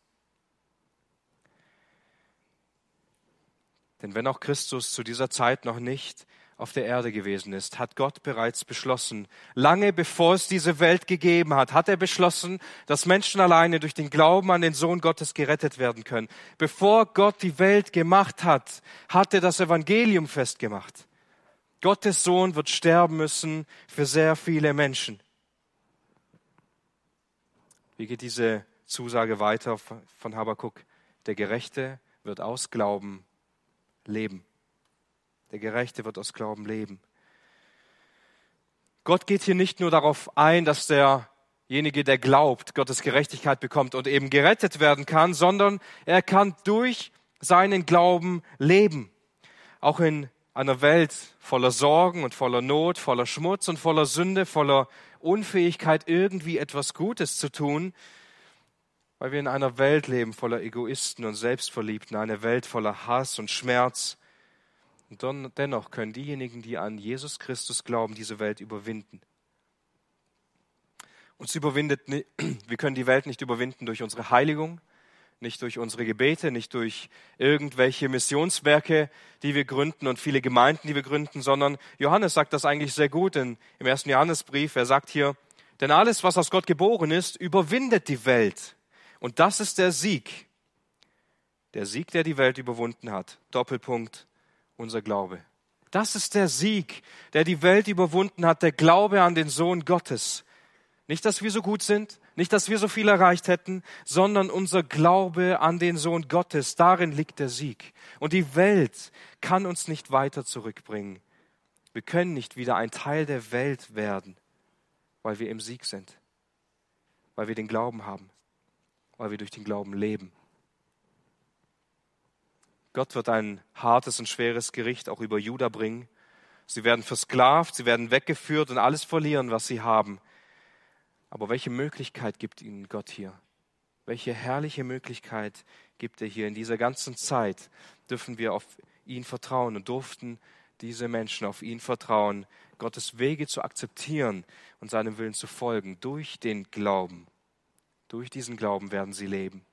Speaker 1: Denn wenn auch Christus zu dieser Zeit noch nicht auf der Erde gewesen ist, hat Gott bereits beschlossen, lange bevor es diese Welt gegeben hat, hat er beschlossen, dass Menschen alleine durch den Glauben an den Sohn Gottes gerettet werden können. Bevor Gott die Welt gemacht hat, hat er das Evangelium festgemacht. Gottes Sohn wird sterben müssen für sehr viele Menschen. Wie geht diese Zusage weiter von Habakuk? Der Gerechte wird aus Glauben leben. Der Gerechte wird aus Glauben leben. Gott geht hier nicht nur darauf ein, dass derjenige, der glaubt, Gottes Gerechtigkeit bekommt und eben gerettet werden kann, sondern er kann durch seinen Glauben leben. Auch in einer Welt voller Sorgen und voller Not, voller Schmutz und voller Sünde, voller Unfähigkeit, irgendwie etwas Gutes zu tun, weil wir in einer Welt leben voller Egoisten und Selbstverliebten, eine Welt voller Hass und Schmerz. Und dennoch können diejenigen, die an Jesus Christus glauben, diese Welt überwinden. Uns überwindet, [CLEARS THROAT] wir können die Welt nicht überwinden durch unsere Heiligung, nicht durch unsere Gebete, nicht durch irgendwelche Missionswerke, die wir gründen und viele Gemeinden, die wir gründen, sondern Johannes sagt das eigentlich sehr gut in, im ersten Johannesbrief. Er sagt hier, denn alles, was aus Gott geboren ist, überwindet die Welt. Und das ist der Sieg. Der Sieg, der die Welt überwunden hat. Doppelpunkt, unser Glaube. Das ist der Sieg, der die Welt überwunden hat, der Glaube an den Sohn Gottes. Nicht, dass wir so gut sind, nicht, dass wir so viel erreicht hätten, sondern unser Glaube an den Sohn Gottes. Darin liegt der Sieg. Und die Welt kann uns nicht weiter zurückbringen. Wir können nicht wieder ein Teil der Welt werden, weil wir im Sieg sind, weil wir den Glauben haben weil wir durch den Glauben leben. Gott wird ein hartes und schweres Gericht auch über Juda bringen. Sie werden versklavt, sie werden weggeführt und alles verlieren, was sie haben. Aber welche Möglichkeit gibt ihnen Gott hier? Welche herrliche Möglichkeit gibt er hier? In dieser ganzen Zeit dürfen wir auf ihn vertrauen und durften diese Menschen auf ihn vertrauen, Gottes Wege zu akzeptieren und seinem Willen zu folgen durch den Glauben. Durch diesen Glauben werden sie leben.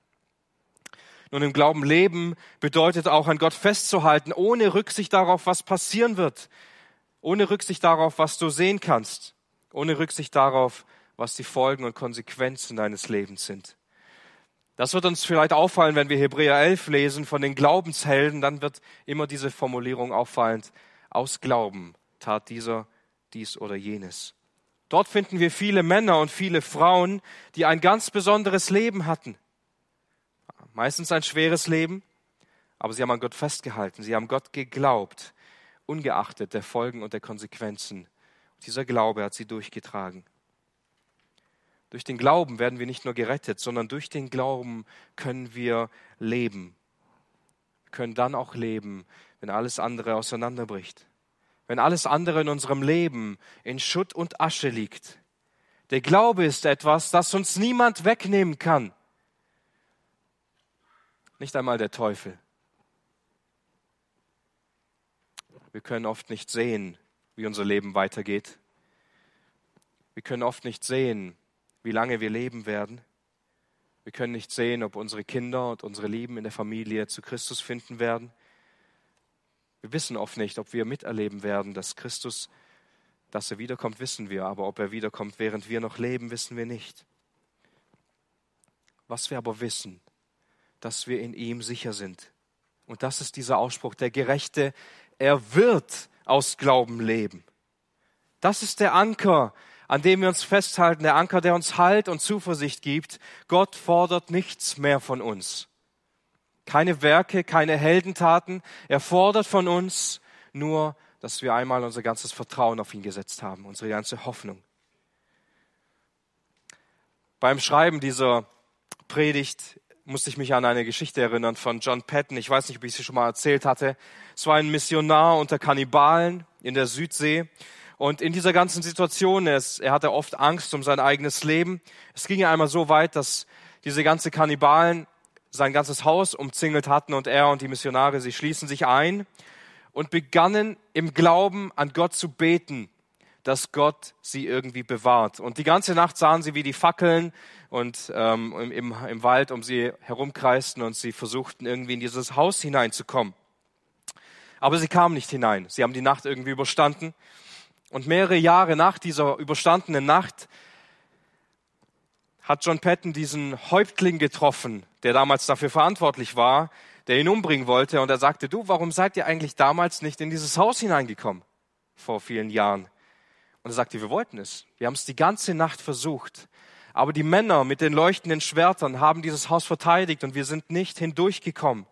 Speaker 1: Nun, im Glauben leben bedeutet auch an Gott festzuhalten, ohne Rücksicht darauf, was passieren wird, ohne Rücksicht darauf, was du sehen kannst, ohne Rücksicht darauf, was die Folgen und Konsequenzen deines Lebens sind. Das wird uns vielleicht auffallen, wenn wir Hebräer 11 lesen von den Glaubenshelden, dann wird immer diese Formulierung auffallend. Aus Glauben tat dieser dies oder jenes. Dort finden wir viele Männer und viele Frauen, die ein ganz besonderes Leben hatten. Meistens ein schweres Leben, aber sie haben an Gott festgehalten, sie haben Gott geglaubt, ungeachtet der Folgen und der Konsequenzen. Dieser Glaube hat sie durchgetragen. Durch den Glauben werden wir nicht nur gerettet, sondern durch den Glauben können wir leben. Wir können dann auch leben, wenn alles andere auseinanderbricht. Wenn alles andere in unserem Leben in Schutt und Asche liegt. Der Glaube ist etwas, das uns niemand wegnehmen kann. Nicht einmal der Teufel. Wir können oft nicht sehen, wie unser Leben weitergeht. Wir können oft nicht sehen, wie lange wir leben werden. Wir können nicht sehen, ob unsere Kinder und unsere Lieben in der Familie zu Christus finden werden. Wir wissen oft nicht, ob wir miterleben werden, dass Christus, dass er wiederkommt, wissen wir, aber ob er wiederkommt, während wir noch leben, wissen wir nicht. Was wir aber wissen, dass wir in ihm sicher sind. Und das ist dieser Ausspruch, der Gerechte, er wird aus Glauben leben. Das ist der Anker, an dem wir uns festhalten, der Anker, der uns Halt und Zuversicht gibt. Gott fordert nichts mehr von uns. Keine Werke, keine Heldentaten. Er fordert von uns nur, dass wir einmal unser ganzes Vertrauen auf ihn gesetzt haben, unsere ganze Hoffnung. Beim Schreiben dieser Predigt musste ich mich an eine Geschichte erinnern von John Patton. Ich weiß nicht, ob ich sie schon mal erzählt hatte. Es war ein Missionar unter Kannibalen in der Südsee. Und in dieser ganzen Situation, es, er hatte oft Angst um sein eigenes Leben. Es ging ja einmal so weit, dass diese ganze Kannibalen sein ganzes Haus umzingelt hatten und er und die Missionare, sie schließen sich ein und begannen im Glauben an Gott zu beten, dass Gott sie irgendwie bewahrt. Und die ganze Nacht sahen sie, wie die Fackeln und ähm, im, im Wald um sie herumkreisten und sie versuchten irgendwie in dieses Haus hineinzukommen. Aber sie kamen nicht hinein. Sie haben die Nacht irgendwie überstanden und mehrere Jahre nach dieser überstandenen Nacht hat John Patton diesen Häuptling getroffen, der damals dafür verantwortlich war, der ihn umbringen wollte. Und er sagte, du, warum seid ihr eigentlich damals nicht in dieses Haus hineingekommen? Vor vielen Jahren. Und er sagte, wir wollten es. Wir haben es die ganze Nacht versucht. Aber die Männer mit den leuchtenden Schwertern haben dieses Haus verteidigt und wir sind nicht hindurchgekommen.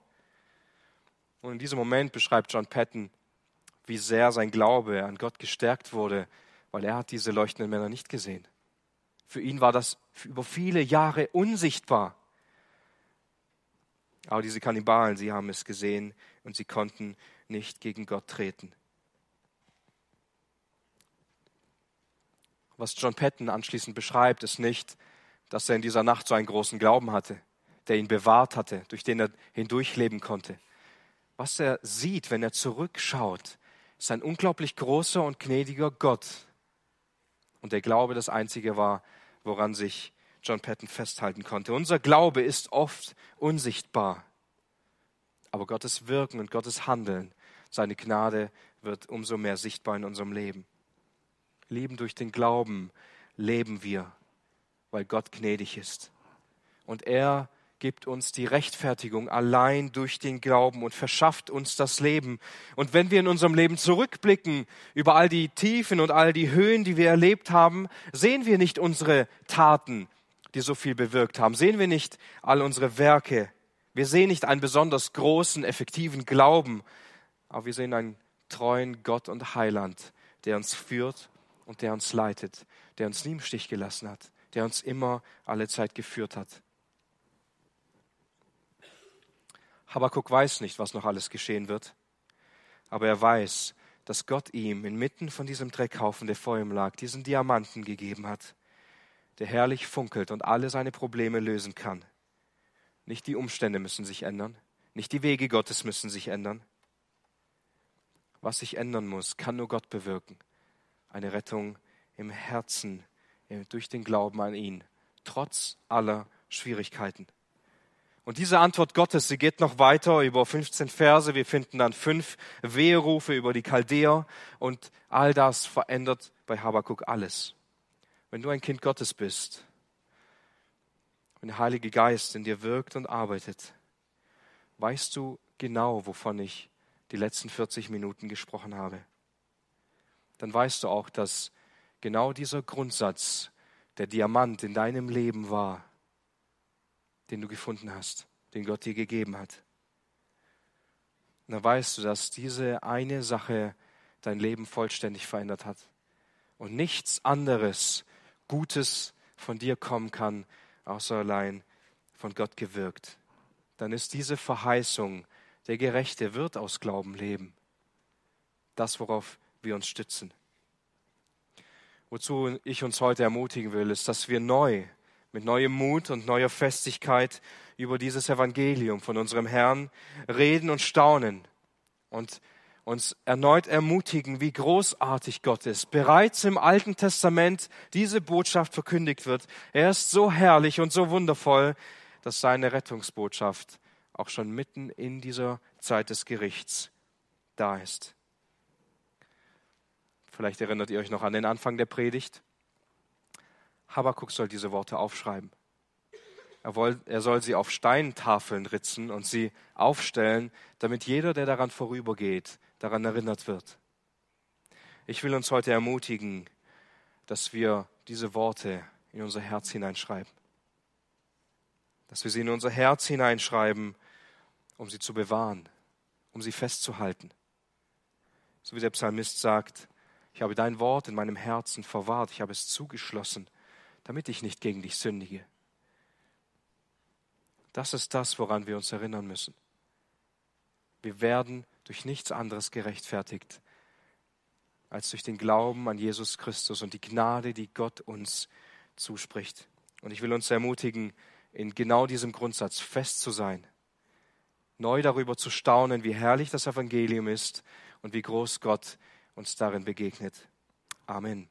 Speaker 1: Und in diesem Moment beschreibt John Patton, wie sehr sein Glaube an Gott gestärkt wurde, weil er hat diese leuchtenden Männer nicht gesehen. Für ihn war das über viele Jahre unsichtbar. Aber diese Kannibalen, sie haben es gesehen und sie konnten nicht gegen Gott treten. Was John Patton anschließend beschreibt, ist nicht, dass er in dieser Nacht so einen großen Glauben hatte, der ihn bewahrt hatte, durch den er hindurchleben konnte. Was er sieht, wenn er zurückschaut, ist ein unglaublich großer und gnädiger Gott. Und der Glaube das Einzige war, woran sich John Patton festhalten konnte. Unser Glaube ist oft unsichtbar. Aber Gottes Wirken und Gottes Handeln, seine Gnade wird umso mehr sichtbar in unserem Leben. Leben durch den Glauben leben wir, weil Gott gnädig ist. Und er gibt uns die Rechtfertigung allein durch den Glauben und verschafft uns das Leben. Und wenn wir in unserem Leben zurückblicken über all die Tiefen und all die Höhen, die wir erlebt haben, sehen wir nicht unsere Taten, die so viel bewirkt haben. Sehen wir nicht all unsere Werke. Wir sehen nicht einen besonders großen, effektiven Glauben, aber wir sehen einen treuen Gott und Heiland, der uns führt und der uns leitet, der uns nie im Stich gelassen hat, der uns immer alle Zeit geführt hat. Habakuk weiß nicht, was noch alles geschehen wird, aber er weiß, dass Gott ihm inmitten von diesem Dreckhaufen, der vor ihm lag, diesen Diamanten gegeben hat, der herrlich funkelt und alle seine Probleme lösen kann. Nicht die Umstände müssen sich ändern, nicht die Wege Gottes müssen sich ändern. Was sich ändern muss, kann nur Gott bewirken. Eine Rettung im Herzen, durch den Glauben an ihn, trotz aller Schwierigkeiten. Und diese Antwort Gottes, sie geht noch weiter über 15 Verse. Wir finden dann fünf Weherufe über die Chaldäer und all das verändert bei Habakkuk alles. Wenn du ein Kind Gottes bist, wenn der Heilige Geist in dir wirkt und arbeitet, weißt du genau, wovon ich die letzten 40 Minuten gesprochen habe. Dann weißt du auch, dass genau dieser Grundsatz der Diamant in deinem Leben war, den du gefunden hast, den Gott dir gegeben hat. Und dann weißt du, dass diese eine Sache dein Leben vollständig verändert hat und nichts anderes Gutes von dir kommen kann, außer allein von Gott gewirkt. Dann ist diese Verheißung, der Gerechte wird aus Glauben leben, das, worauf wir uns stützen. Wozu ich uns heute ermutigen will, ist, dass wir neu mit neuem Mut und neuer Festigkeit über dieses Evangelium von unserem Herrn reden und staunen und uns erneut ermutigen, wie großartig Gott ist. Bereits im Alten Testament diese Botschaft verkündigt wird. Er ist so herrlich und so wundervoll, dass seine Rettungsbotschaft auch schon mitten in dieser Zeit des Gerichts da ist. Vielleicht erinnert ihr euch noch an den Anfang der Predigt. Habakuk soll diese Worte aufschreiben. Er, woll, er soll sie auf Steintafeln ritzen und sie aufstellen, damit jeder, der daran vorübergeht, daran erinnert wird. Ich will uns heute ermutigen, dass wir diese Worte in unser Herz hineinschreiben. Dass wir sie in unser Herz hineinschreiben, um sie zu bewahren, um sie festzuhalten. So wie der Psalmist sagt, ich habe dein Wort in meinem Herzen verwahrt, ich habe es zugeschlossen damit ich nicht gegen dich sündige. Das ist das, woran wir uns erinnern müssen. Wir werden durch nichts anderes gerechtfertigt als durch den Glauben an Jesus Christus und die Gnade, die Gott uns zuspricht. Und ich will uns ermutigen, in genau diesem Grundsatz fest zu sein, neu darüber zu staunen, wie herrlich das Evangelium ist und wie groß Gott uns darin begegnet. Amen.